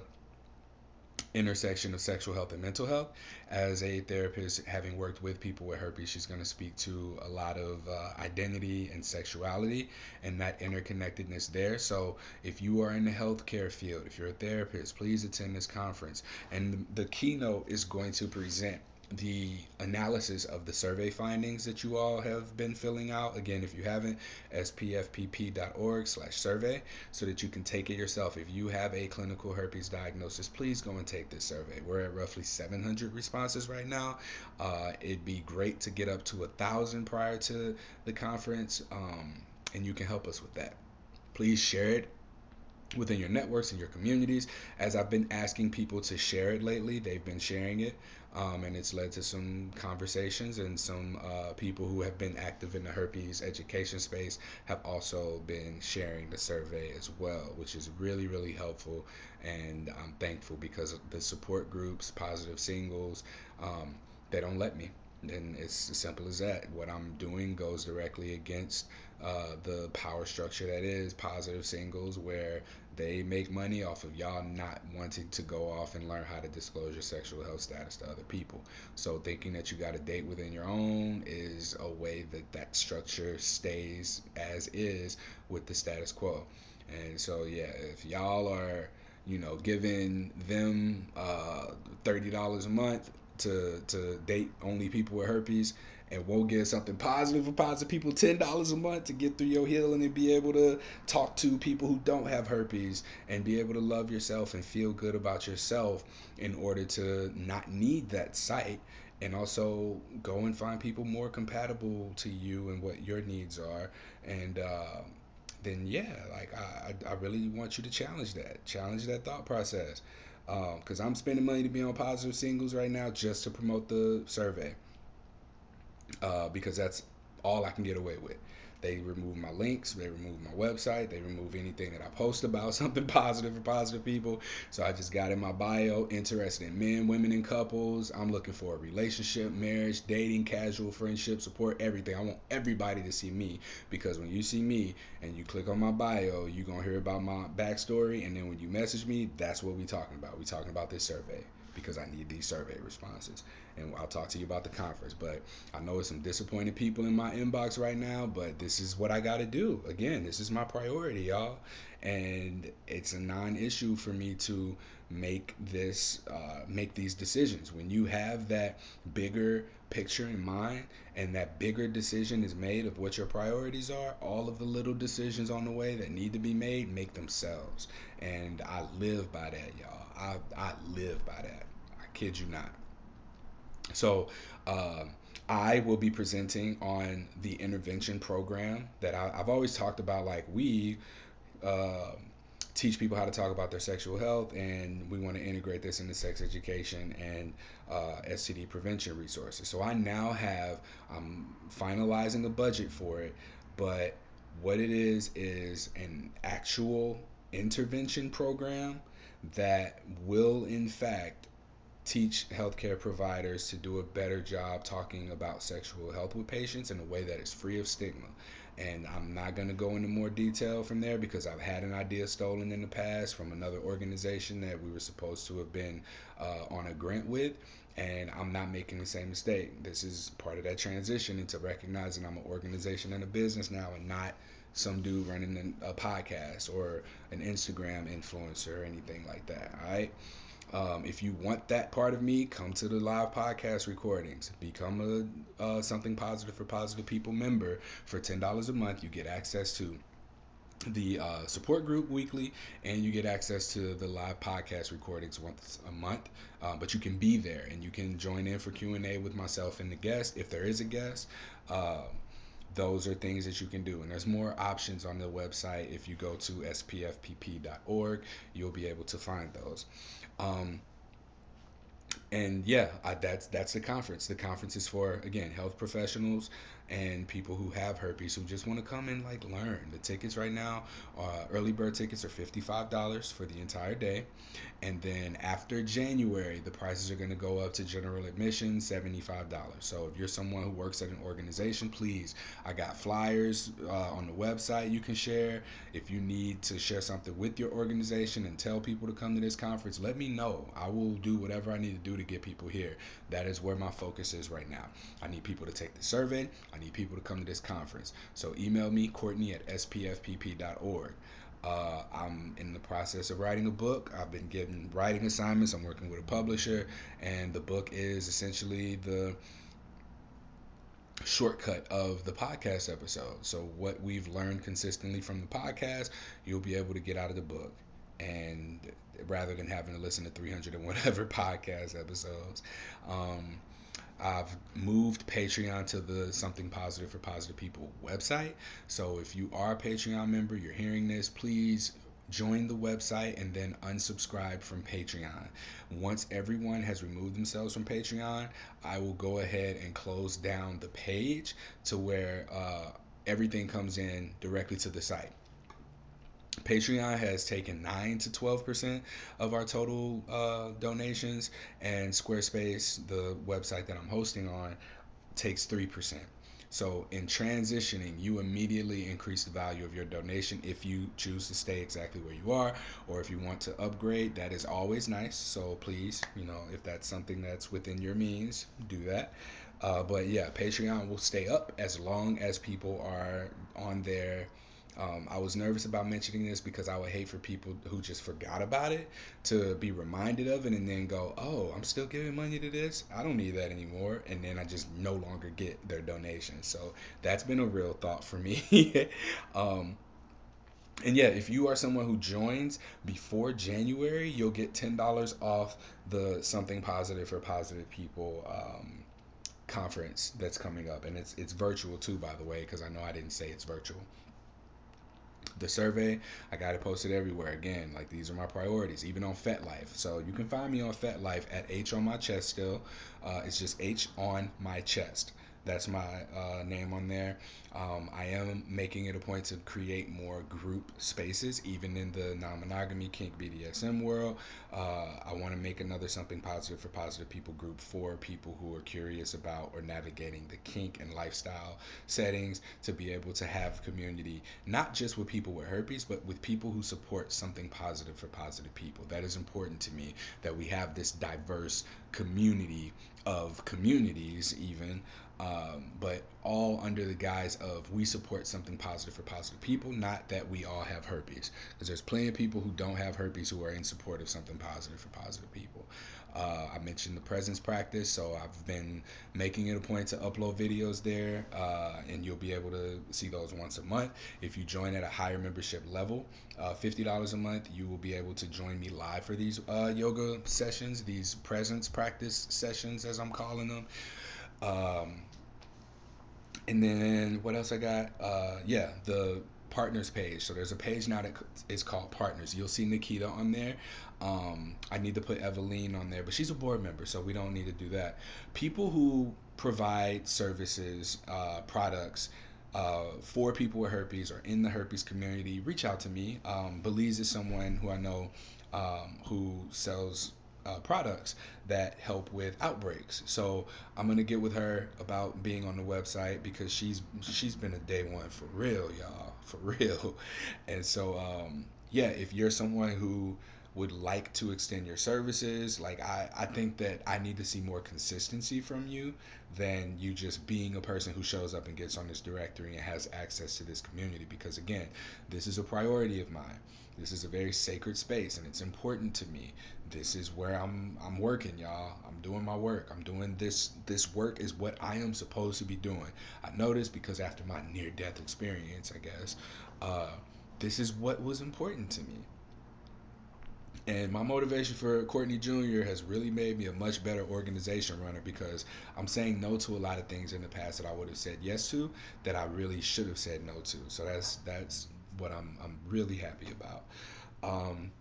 intersection of sexual health and mental health. As a therapist, having worked with people with herpes, she's going to speak to a lot of uh, identity and sexuality and that interconnectedness there. So, if you are in the healthcare field, if you're a therapist, please attend this conference. And the, the keynote is going to present the analysis of the survey findings that you all have been filling out. Again, if you haven't, spfpp.org slash survey so that you can take it yourself. If you have a clinical herpes diagnosis, please go and take this survey. We're at roughly 700 responses right now. Uh, it'd be great to get up to a thousand prior to the conference, um, and you can help us with that. Please share it within your networks and your communities. As I've been asking people to share it lately, they've been sharing it, um, and it's led to some conversations. And some uh, people who have been active in the herpes education space have also been sharing the survey as well, which is really, really helpful. And I'm thankful because the support groups, positive singles, um, they don't let me. And it's as simple as that. What I'm doing goes directly against uh, the power structure that is positive singles, where they make money off of y'all not wanting to go off and learn how to disclose your sexual health status to other people. So thinking that you got a date within your own is a way that that structure stays as is with the status quo. And so yeah, if y'all are you know giving them uh, thirty dollars a month to to date only people with herpes and won't get something positive for positive people $10 a month to get through your healing and be able to talk to people who don't have herpes and be able to love yourself and feel good about yourself in order to not need that site and also go and find people more compatible to you and what your needs are. And uh, then yeah like I, I really want you to challenge that challenge that thought process because um, i'm spending money to be on positive singles right now just to promote the survey uh, because that's all I can get away with. They remove my links, they remove my website, they remove anything that I post about something positive for positive people. So I just got in my bio interested in men, women, and couples. I'm looking for a relationship, marriage, dating, casual friendship, support, everything. I want everybody to see me because when you see me and you click on my bio, you're gonna hear about my backstory, and then when you message me, that's what we talking about. We talking about this survey because I need these survey responses. And I'll talk to you about the conference. But I know some disappointed people in my inbox right now, but this is what I got to do. Again, this is my priority, y'all. And it's a non issue for me to make this uh, make these decisions when you have that bigger picture in mind and that bigger decision is made of what your priorities are all of the little decisions on the way that need to be made make themselves and i live by that y'all i, I live by that i kid you not so um, I will be presenting on the intervention program that I, have always talked about. Like we uh, teach people how to talk about their sexual health, and we want to integrate this into sex education and uh, STD prevention resources. So I now have I'm finalizing a budget for it, but what it is is an actual intervention program that will in fact teach healthcare providers to do a better job talking about sexual health with patients in a way that is free of stigma. And I'm not going to go into more detail from there because I've had an idea stolen in the past from another organization that we were supposed to have been uh, on a grant with. And I'm not making the same mistake. This is part of that transition into recognizing I'm an organization and a business now and not some dude running a podcast or an Instagram influencer or anything like that. All right. Um, if you want that part of me, come to the live podcast recordings. Become a uh, something positive for positive people member for ten dollars a month. You get access to the uh, support group weekly, and you get access to the live podcast recordings once a month. Uh, but you can be there, and you can join in for Q and A with myself and the guest if there is a guest. Uh, those are things that you can do. And there's more options on the website. If you go to spfpp.org, you'll be able to find those. Um, and yeah, I, that's that's the conference. The conference is for again health professionals and people who have herpes who just want to come and like learn. The tickets right now, uh, early bird tickets are fifty five dollars for the entire day, and then after January, the prices are going to go up to general admission seventy five dollars. So if you're someone who works at an organization, please, I got flyers uh, on the website you can share. If you need to share something with your organization and tell people to come to this conference, let me know. I will do whatever I need to do to get people here. That is where my focus is right now. I need people to take the survey. I need people to come to this conference. So email me, Courtney at spfpp.org. Uh, I'm in the process of writing a book. I've been given writing assignments. I'm working with a publisher, and the book is essentially the shortcut of the podcast episode. So, what we've learned consistently from the podcast, you'll be able to get out of the book. And rather than having to listen to 300 and whatever podcast episodes, um, I've moved Patreon to the Something Positive for Positive People website. So if you are a Patreon member, you're hearing this, please join the website and then unsubscribe from Patreon. Once everyone has removed themselves from Patreon, I will go ahead and close down the page to where uh, everything comes in directly to the site. Patreon has taken 9 to 12% of our total uh, donations, and Squarespace, the website that I'm hosting on, takes 3%. So, in transitioning, you immediately increase the value of your donation if you choose to stay exactly where you are, or if you want to upgrade. That is always nice. So, please, you know, if that's something that's within your means, do that. Uh, but yeah, Patreon will stay up as long as people are on there um, I was nervous about mentioning this because I would hate for people who just forgot about it to be reminded of it and then go, oh, I'm still giving money to this. I don't need that anymore. And then I just no longer get their donation. So that's been a real thought for me. um, and yeah, if you are someone who joins before January, you'll get $10 off the Something Positive for Positive People um, conference that's coming up. And it's, it's virtual too, by the way, because I know I didn't say it's virtual the survey i got it posted everywhere. Again like these are my priorities even on fetlife. So you can find me on fetlife at h on my chest still. Uh, it's just h on my chest that's my uh, name on there. Um, I am making it a point to create more group spaces, even in the non monogamy kink BDSM world. Uh, I want to make another something positive for positive people group for people who are curious about or navigating the kink and lifestyle settings to be able to have community, not just with people with herpes, but with people who support something positive for positive people. That is important to me that we have this diverse community of communities, even um, but all under the guise of we support something positive for positive people, not that we all have herpes. Because there's plenty of people who don't have herpes who are in support of something positive for positive people. Uh, I mentioned the presence practice, so I've been making it a point to upload videos there, uh, and you'll be able to see those once a month. If you join at a higher membership level, uh, $50 a month, you will be able to join me live for these uh, yoga sessions, these presence practice sessions, as I'm calling them. Um, and then what else I got? Uh, yeah, the partners page. So there's a page now that is called partners. You'll see Nikita on there. Um, I need to put Eveline on there, but she's a board member, so we don't need to do that. People who provide services, uh, products. Uh, for people with herpes or in the herpes community, reach out to me. Um, Belize is someone who I know um, who sells uh, products that help with outbreaks. So I'm gonna get with her about being on the website because she's she's been a day one for real, y'all, for real. And so um, yeah, if you're someone who would like to extend your services, like I, I think that I need to see more consistency from you than you just being a person who shows up and gets on this directory and has access to this community because again, this is a priority of mine. This is a very sacred space and it's important to me. This is where I'm I'm working, y'all. I'm doing my work. I'm doing this this work is what I am supposed to be doing. I know this because after my near death experience, I guess, uh, this is what was important to me and my motivation for Courtney Jr. has really made me a much better organization runner because I'm saying no to a lot of things in the past that I would have said yes to that I really should have said no to. So that's that's what I'm I'm really happy about. Um,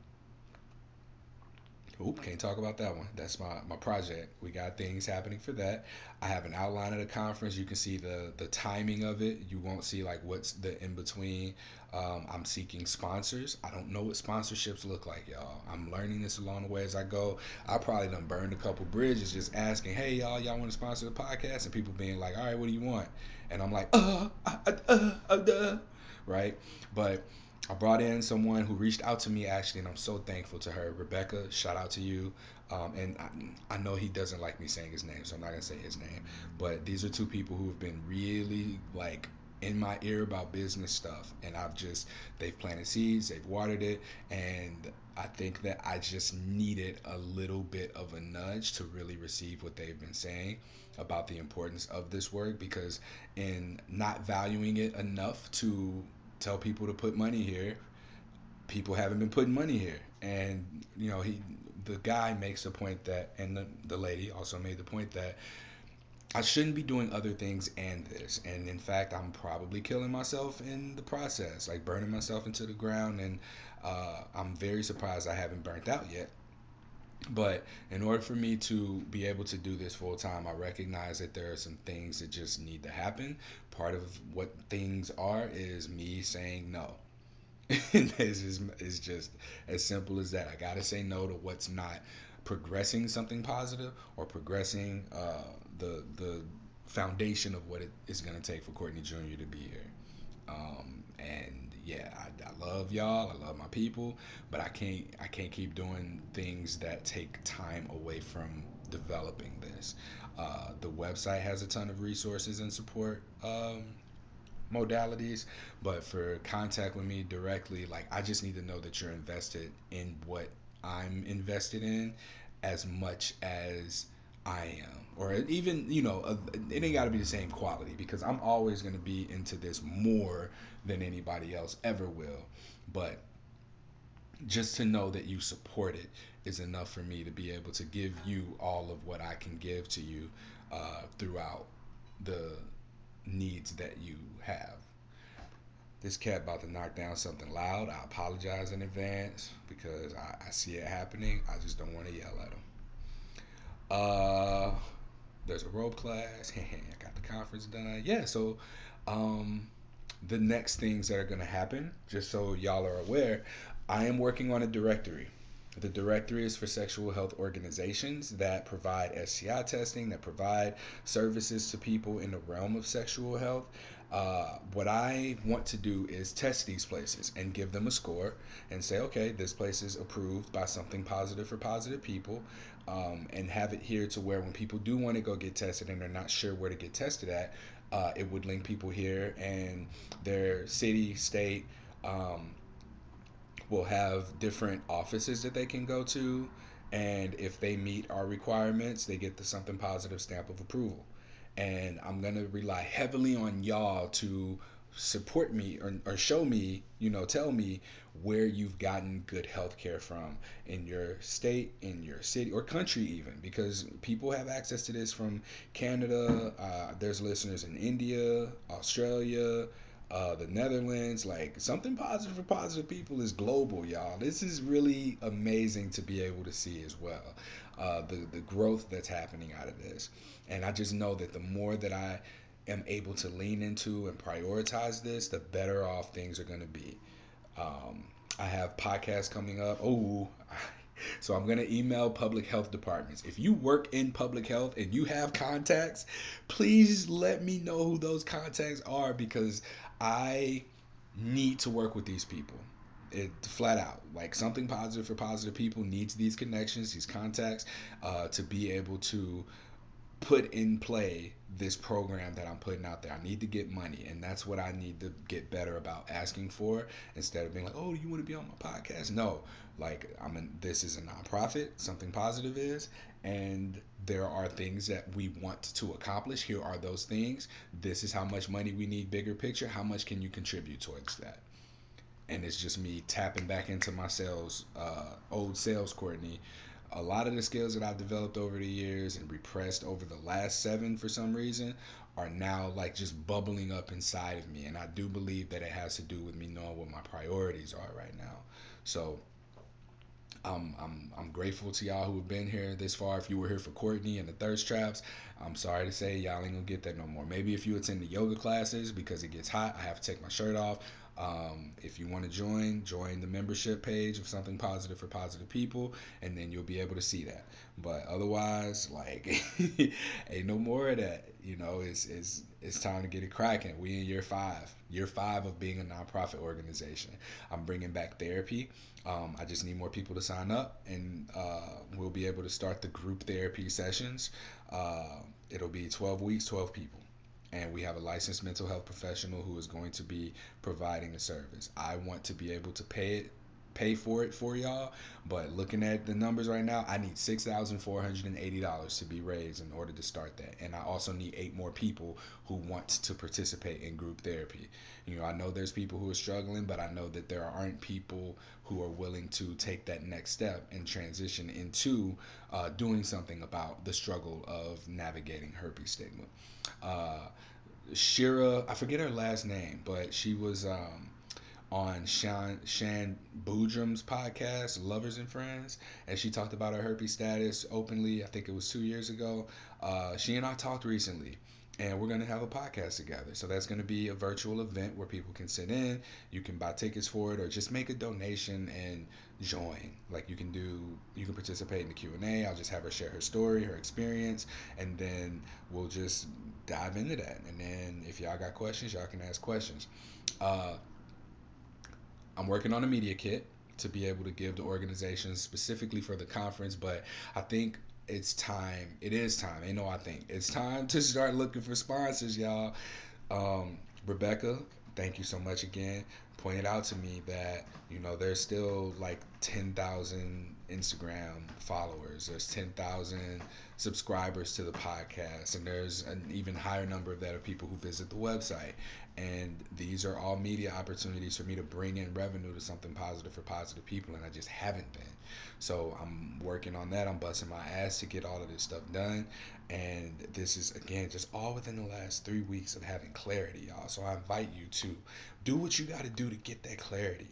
Oop, can't talk about that one. That's my, my project. We got things happening for that. I have an outline of the conference. You can see the the timing of it. You won't see like what's the in between. Um, I'm seeking sponsors. I don't know what sponsorships look like, y'all. I'm learning this along the way as I go. I probably done burned a couple bridges just asking, hey y'all, y'all want to sponsor the podcast? And people being like, all right, what do you want? And I'm like, uh, uh, uh, uh, uh, right? But I brought in someone who reached out to me actually, and I'm so thankful to her. Rebecca, shout out to you. Um, and I, I, know he doesn't like me saying his name, so I'm not gonna say his name. But these are two people who have been really like in my ear about business stuff, and I've just they've planted seeds, they've watered it, and I think that I just needed a little bit of a nudge to really receive what they've been saying about the importance of this work because in not valuing it enough to tell people to put money here. People haven't been putting money here, and you know he, the guy makes a point that, and the, the lady also made the point that I shouldn't be doing other things and this. And in fact, I'm probably killing myself in the process, like burning myself into the ground. And uh, I'm very surprised I haven't burnt out yet. But in order for me to be able to do this full time, I recognize that there are some things that just need to happen. Part of what things are is me saying no. is, is just as simple as that. I got to say no to what's not progressing something positive or progressing uh, the, the foundation of what it is going to take for Courtney Jr. to be here. Um, and yeah, I, I love y'all. I love my people, but I can't I can't keep doing things that take time away from developing this. Uh, the website has a ton of resources and support um, modalities, but for contact with me directly, like I just need to know that you're invested in what I'm invested in as much as I am, or even you know, it ain't got to be the same quality because I'm always gonna be into this more than anybody else ever will. But just to know that you support it is enough for me to be able to give you all of what I can give to you uh, throughout the needs that you have. This cat about to knock down something loud. I apologize in advance because I, I see it happening. I just don't want to yell at him. Uh, there's a rope class. I got the conference done. Yeah, so um, the next things that are going to happen, just so y'all are aware, I am working on a directory. The directory is for sexual health organizations that provide STI testing, that provide services to people in the realm of sexual health. Uh, what I want to do is test these places and give them a score and say, okay, this place is approved by something positive for positive people, um, and have it here to where when people do want to go get tested and they're not sure where to get tested at, uh, it would link people here and their city, state, um, will have different offices that they can go to. And if they meet our requirements, they get the something positive stamp of approval. And I'm going to rely heavily on y'all to support me or, or show me, you know, tell me where you've gotten good health care from in your state, in your city, or country, even because people have access to this from Canada. Uh, there's listeners in India, Australia, uh, the Netherlands. Like something positive for positive people is global, y'all. This is really amazing to be able to see as well. Uh, the the growth that's happening out of this, and I just know that the more that I am able to lean into and prioritize this, the better off things are going to be. Um, I have podcasts coming up. Oh, So I'm gonna email public health departments. If you work in public health and you have contacts, please let me know who those contacts are because I need to work with these people. It flat out like something positive for positive people needs these connections, these contacts, uh, to be able to put in play this program that I'm putting out there. I need to get money, and that's what I need to get better about asking for instead of being like, "Oh, do you want to be on my podcast?" No, like I'm in. This is a nonprofit. Something positive is, and there are things that we want to accomplish. Here are those things. This is how much money we need. Bigger picture. How much can you contribute towards that? And it's just me tapping back into my sales, uh, old sales Courtney, a lot of the skills that I've developed over the years and repressed over the last seven for some reason are now like just bubbling up inside of me. And I do believe that it has to do with me knowing what my priorities are right now. So I'm, I'm, I'm grateful to y'all who have been here this far. If you were here for Courtney and the thirst traps, I'm sorry to say y'all ain't gonna get that no more. Maybe if you attend the yoga classes because it gets hot, I have to take my shirt off. Um, if you want to join, join the membership page of Something Positive for Positive People, and then you'll be able to see that. But otherwise, like, ain't no more of that. You know, it's it's it's time to get it cracking. We in year five, year five of being a nonprofit organization. I'm bringing back therapy. Um, I just need more people to sign up, and uh, we'll be able to start the group therapy sessions. Uh, it'll be 12 weeks, 12 people and we have a licensed mental health professional who is going to be providing the service. I want to be able to pay it pay for it for y'all, but looking at the numbers right now, I need $6,480 to be raised in order to start that. And I also need eight more people who want to participate in group therapy. You know, I know there's people who are struggling, but I know that there aren't people who are willing to take that next step and transition into uh, doing something about the struggle of navigating herpes stigma. Uh, Shira, I forget her last name, but she was um, on Shan Shan Boodram's podcast, Lovers and Friends, and she talked about her herpes status openly. I think it was two years ago. Uh, she and I talked recently, and we're gonna have a podcast together. So that's gonna be a virtual event where people can sit in. You can buy tickets for it, or just make a donation and join. Like you can do, you can participate in the Q and A. I'll just have her share her story, her experience, and then we'll just dive into that. And then if y'all got questions, y'all can ask questions. Uh, I'm working on a media kit to be able to give to organizations specifically for the conference, but I think it's time. It is time. Ain't no I think. It's time to start looking for sponsors, y'all. Um, Rebecca, thank you so much again. Pointed out to me that you know there's still like 10,000 Instagram followers. There's 10,000 subscribers to the podcast, and there's an even higher number of that of people who visit the website. And these are all media opportunities for me to bring in revenue to something positive for positive people, and I just haven't been. So I'm working on that. I'm busting my ass to get all of this stuff done. And this is again just all within the last three weeks of having clarity, y'all. So I invite you to do what you got to do to get that clarity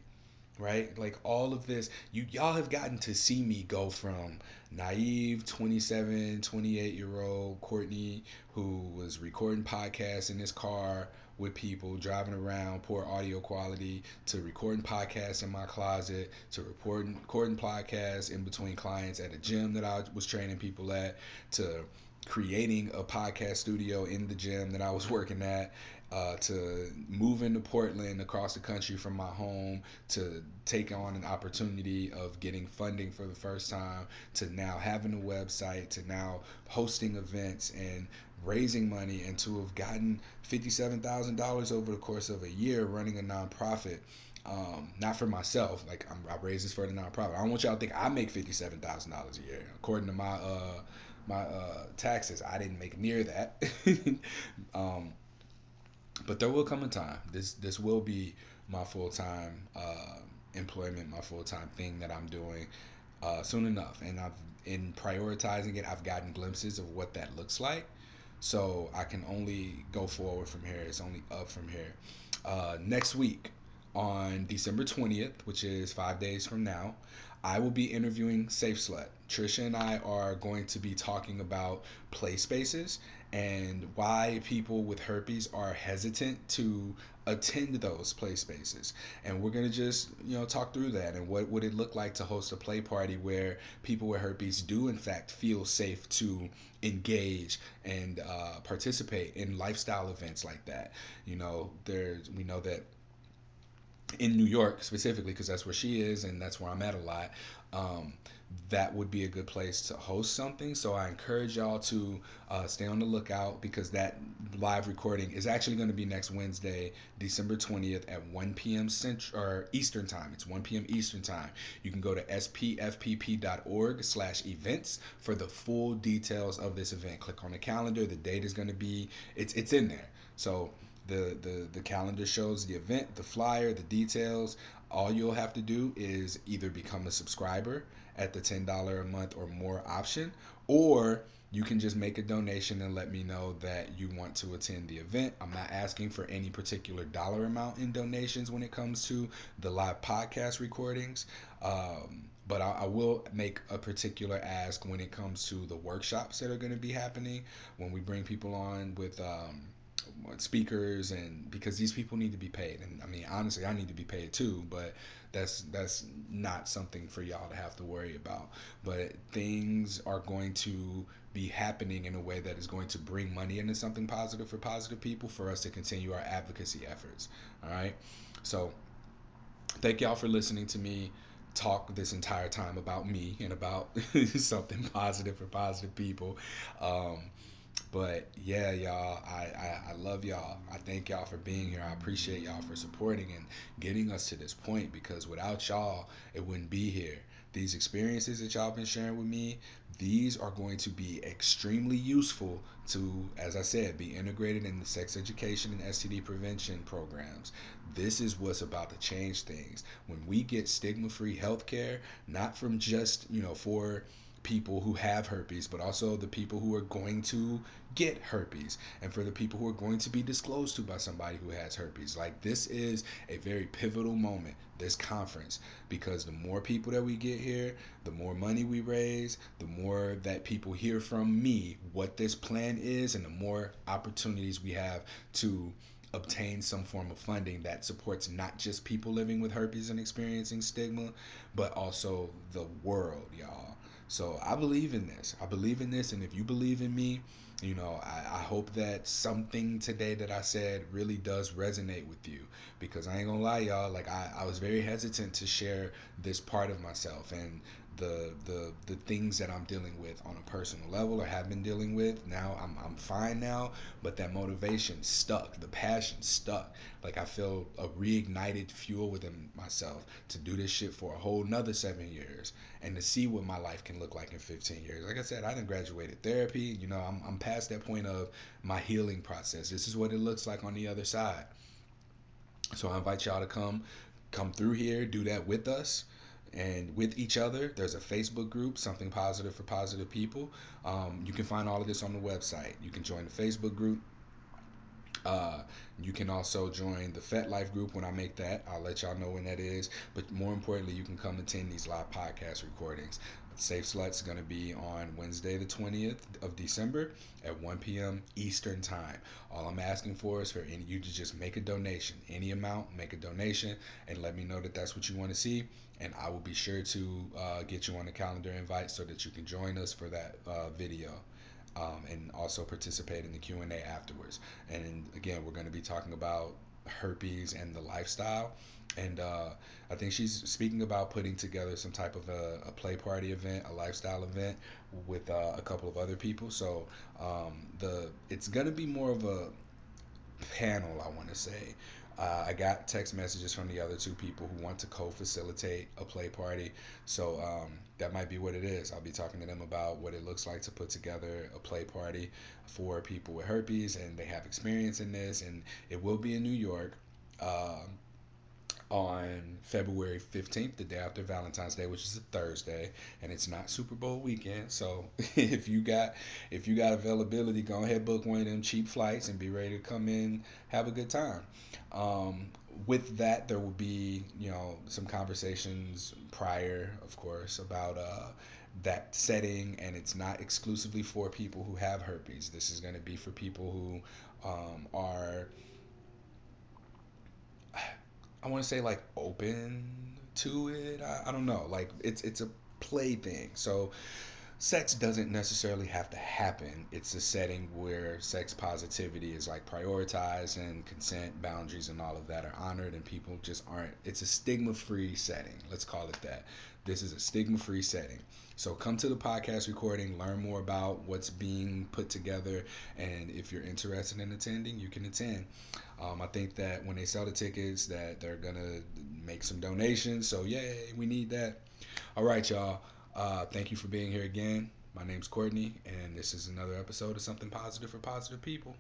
right? Like all of this, you y'all have gotten to see me go from naive 27, 28 year old Courtney who was recording podcasts in his car with people driving around, poor audio quality, to recording podcasts in my closet, to recording, recording podcasts in between clients at a gym that I was training people at, to creating a podcast studio in the gym that I was working at, uh, to move into Portland across the country from my home, to take on an opportunity of getting funding for the first time, to now having a website, to now hosting events and raising money, and to have gotten $57,000 over the course of a year running a nonprofit. Um, not for myself, like I'm, I raise this for the nonprofit. I don't want y'all to think I make fifty-seven thousand dollars a year. According to my uh, my uh, taxes, I didn't make near that. um, but there will come a time. This this will be my full time uh, employment, my full time thing that I'm doing uh, soon enough. And I've in prioritizing it, I've gotten glimpses of what that looks like. So I can only go forward from here. It's only up from here. Uh, next week on December 20th, which is five days from now, I will be interviewing Safe Slut. Trisha and I are going to be talking about play spaces and why people with herpes are hesitant to attend those play spaces. And we're going to just you know talk through that and what would it look like to host a play party where people with herpes do in fact feel safe to engage and uh, participate in lifestyle events like that. You know there's we know that in New York specifically, because that's where she is and that's where I'm at a lot, um, that would be a good place to host something. So I encourage y'all to uh, stay on the lookout because that live recording is actually going to be next Wednesday, December 20th at 1 p.m. Central or Eastern time. It's 1 p.m. Eastern time. You can go to spfpp.org slash events for the full details of this event. Click on the calendar. The date is going to be, it's, it's in there. So the, the the calendar shows the event, the flyer, the details. All you'll have to do is either become a subscriber at the $10 a month or more option, or you can just make a donation and let me know that you want to attend the event. I'm not asking for any particular dollar amount in donations when it comes to the live podcast recordings. Um, but I, I, will make a particular ask when it comes to the workshops that are going to be happening when we bring people on with um, speakers and because these people need to be paid. And i mean honestly i need to be paid too but that's that's not something for y'all to have to worry about. But things are going to be happening in a way that is going to bring money into something positive for positive people for us to continue our advocacy efforts. All right? So thank y'all for listening to me talk this entire time about me and about something positive for positive people. Um, but yeah, y'all, I, I, I love y'all. I thank y'all for being here. I appreciate y'all for supporting and getting us to this point because without y'all, it wouldn't be here. These experiences that y'all been sharing with me, these are going to be extremely useful to, as I said, be integrated in the sex education and STD prevention programs. This is what's about to change things. When we get stigma free healthcare, not from just, you know, for people who have herpes, but also the people who are going to get herpes, and for the people who are going to be disclosed to by somebody who has herpes. Like, this is a very pivotal moment, this conference, because the more people that we get here, the more money we raise, the more that people hear from me what this plan is, and the more opportunities we have to obtain some form of funding that supports not just people living with herpes and experiencing stigma, but also the world, y'all. So I believe in this. I believe in this. And if you believe in me, you know, I, I hope that something today that I said really does resonate with you. Because I ain't gonna lie, y'all, like I, I was very hesitant to share this part of myself and the the the things that I'm dealing with on a personal level or have been dealing with. Now I'm I'm fine now, but that motivation stuck, the passion stuck. Like I feel a reignited fuel within myself to do this shit for a whole nother seven years and to see what my life can look like in 15 years. Like I said, I didn't graduated therapy. You know, I'm I'm past that point of my healing process. This is what it looks like on the other side. So I invite y'all to come come through here, do that with us and with each other. There's a Facebook group, Something Positive for Positive People. Um, you can find all of this on the website. You can join the Facebook group. Uh, you can also join the FetLife group when I make that. I'll let y'all know when that is. But more importantly, you can come attend these live podcast recordings. Safe Slut's going to be on Wednesday, the 20th of December at 1 p.m. Eastern Time. All I'm asking for is for any, you to just make a donation. Any amount, make a donation, and let me know that that's what you want to see. And I will be sure to uh, get you on the calendar invite so that you can join us for that uh, video. Um, and also participate in the q&a afterwards and again we're going to be talking about herpes and the lifestyle and uh, I think she's speaking about putting together some type of a, a play party event, a lifestyle event with uh, a couple of other people. So um, the it's gonna be more of a panel, I want to say. Uh, I got text messages from the other two people who want to co-facilitate a play party, so um, that might be what it is. I'll be talking to them about what it looks like to put together a play party for people with herpes, and they have experience in this, and it will be in New York. Um, on February 15th, the day after Valentine's Day, which is a Thursday, and it's not Super Bowl weekend. So if you got if you got availability, go ahead book one of them cheap flights and be ready to come in, have a good time. Um, with that, there will be you know some conversations prior, of course, about uh, that setting, and it's not exclusively for people who have herpes. This is going to be for people who um, are I want to say like open to it. I, I don't know. Like it's it's a play thing. So sex doesn't necessarily have to happen. It's a setting where sex positivity is like prioritized and consent, boundaries, and all of that are honored, and people just aren't. It's a stigma free setting. Let's call it that. This is a stigma free setting. So come to the podcast recording, learn more about what's being put together, and if you're interested in attending, you can attend. Um, I think that when they sell the tickets, that they're gonna make some donations. So yay, we need that. All right, y'all. Uh, thank you for being here again. My name's Courtney, and this is another episode of Something Positive for Positive People.